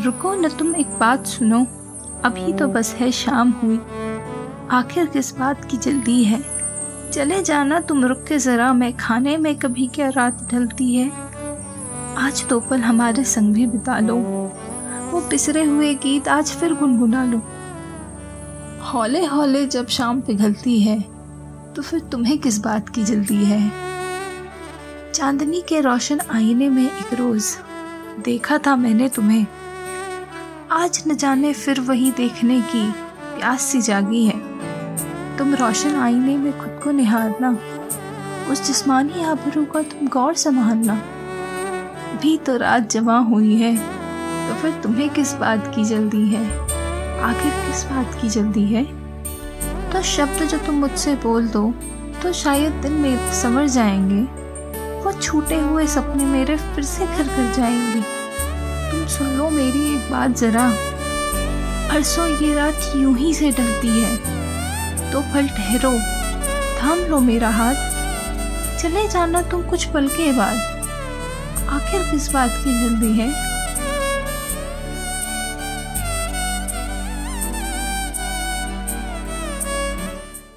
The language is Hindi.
रुको न तुम एक बात सुनो। अभी तो बस है शाम हुई। आखिर किस बात की जल्दी है? चले जाना तुम रुक के ज़रा, मैं खाने में कभी क्या रात ढलती है। आज तो पल हमारे संग भी बिता लो। वो पिसरे हुए गीत आज फिर गुनगुना लो। हौले हौले जब शाम पिघलती है तो फिर तुम्हें किस बात की जल्दी है? चांदनी के रोशन आईने में एक रोज देखा था मैंने तुम्हें। आज न जाने फिर वही देखने की प्यास सी जागी है। तुम रोशन आईने में खुद को निहारना, उस जिस्मानी आबरू का तुम गौर संभालना। भी तो रात जमा हुई है तो फिर तुम्हें किस बात की जल्दी है? आखिर किस बात की जल्दी है? तो शब्द जो तुम मुझसे बोल दो तो शायद दिन में संवर जाएँगे, वो छूटे हुए सपने मेरे फिर से घर कर जाएँगे। तुम सुन लो मेरी एक बात जरा। परसों ये रात यूँ ही से ढलती है। तो फल ठहरो, थाम लो मेरा हाथ। चले जाना तुम कुछ पल के बाद। आखिर किस बात की जल्दी है?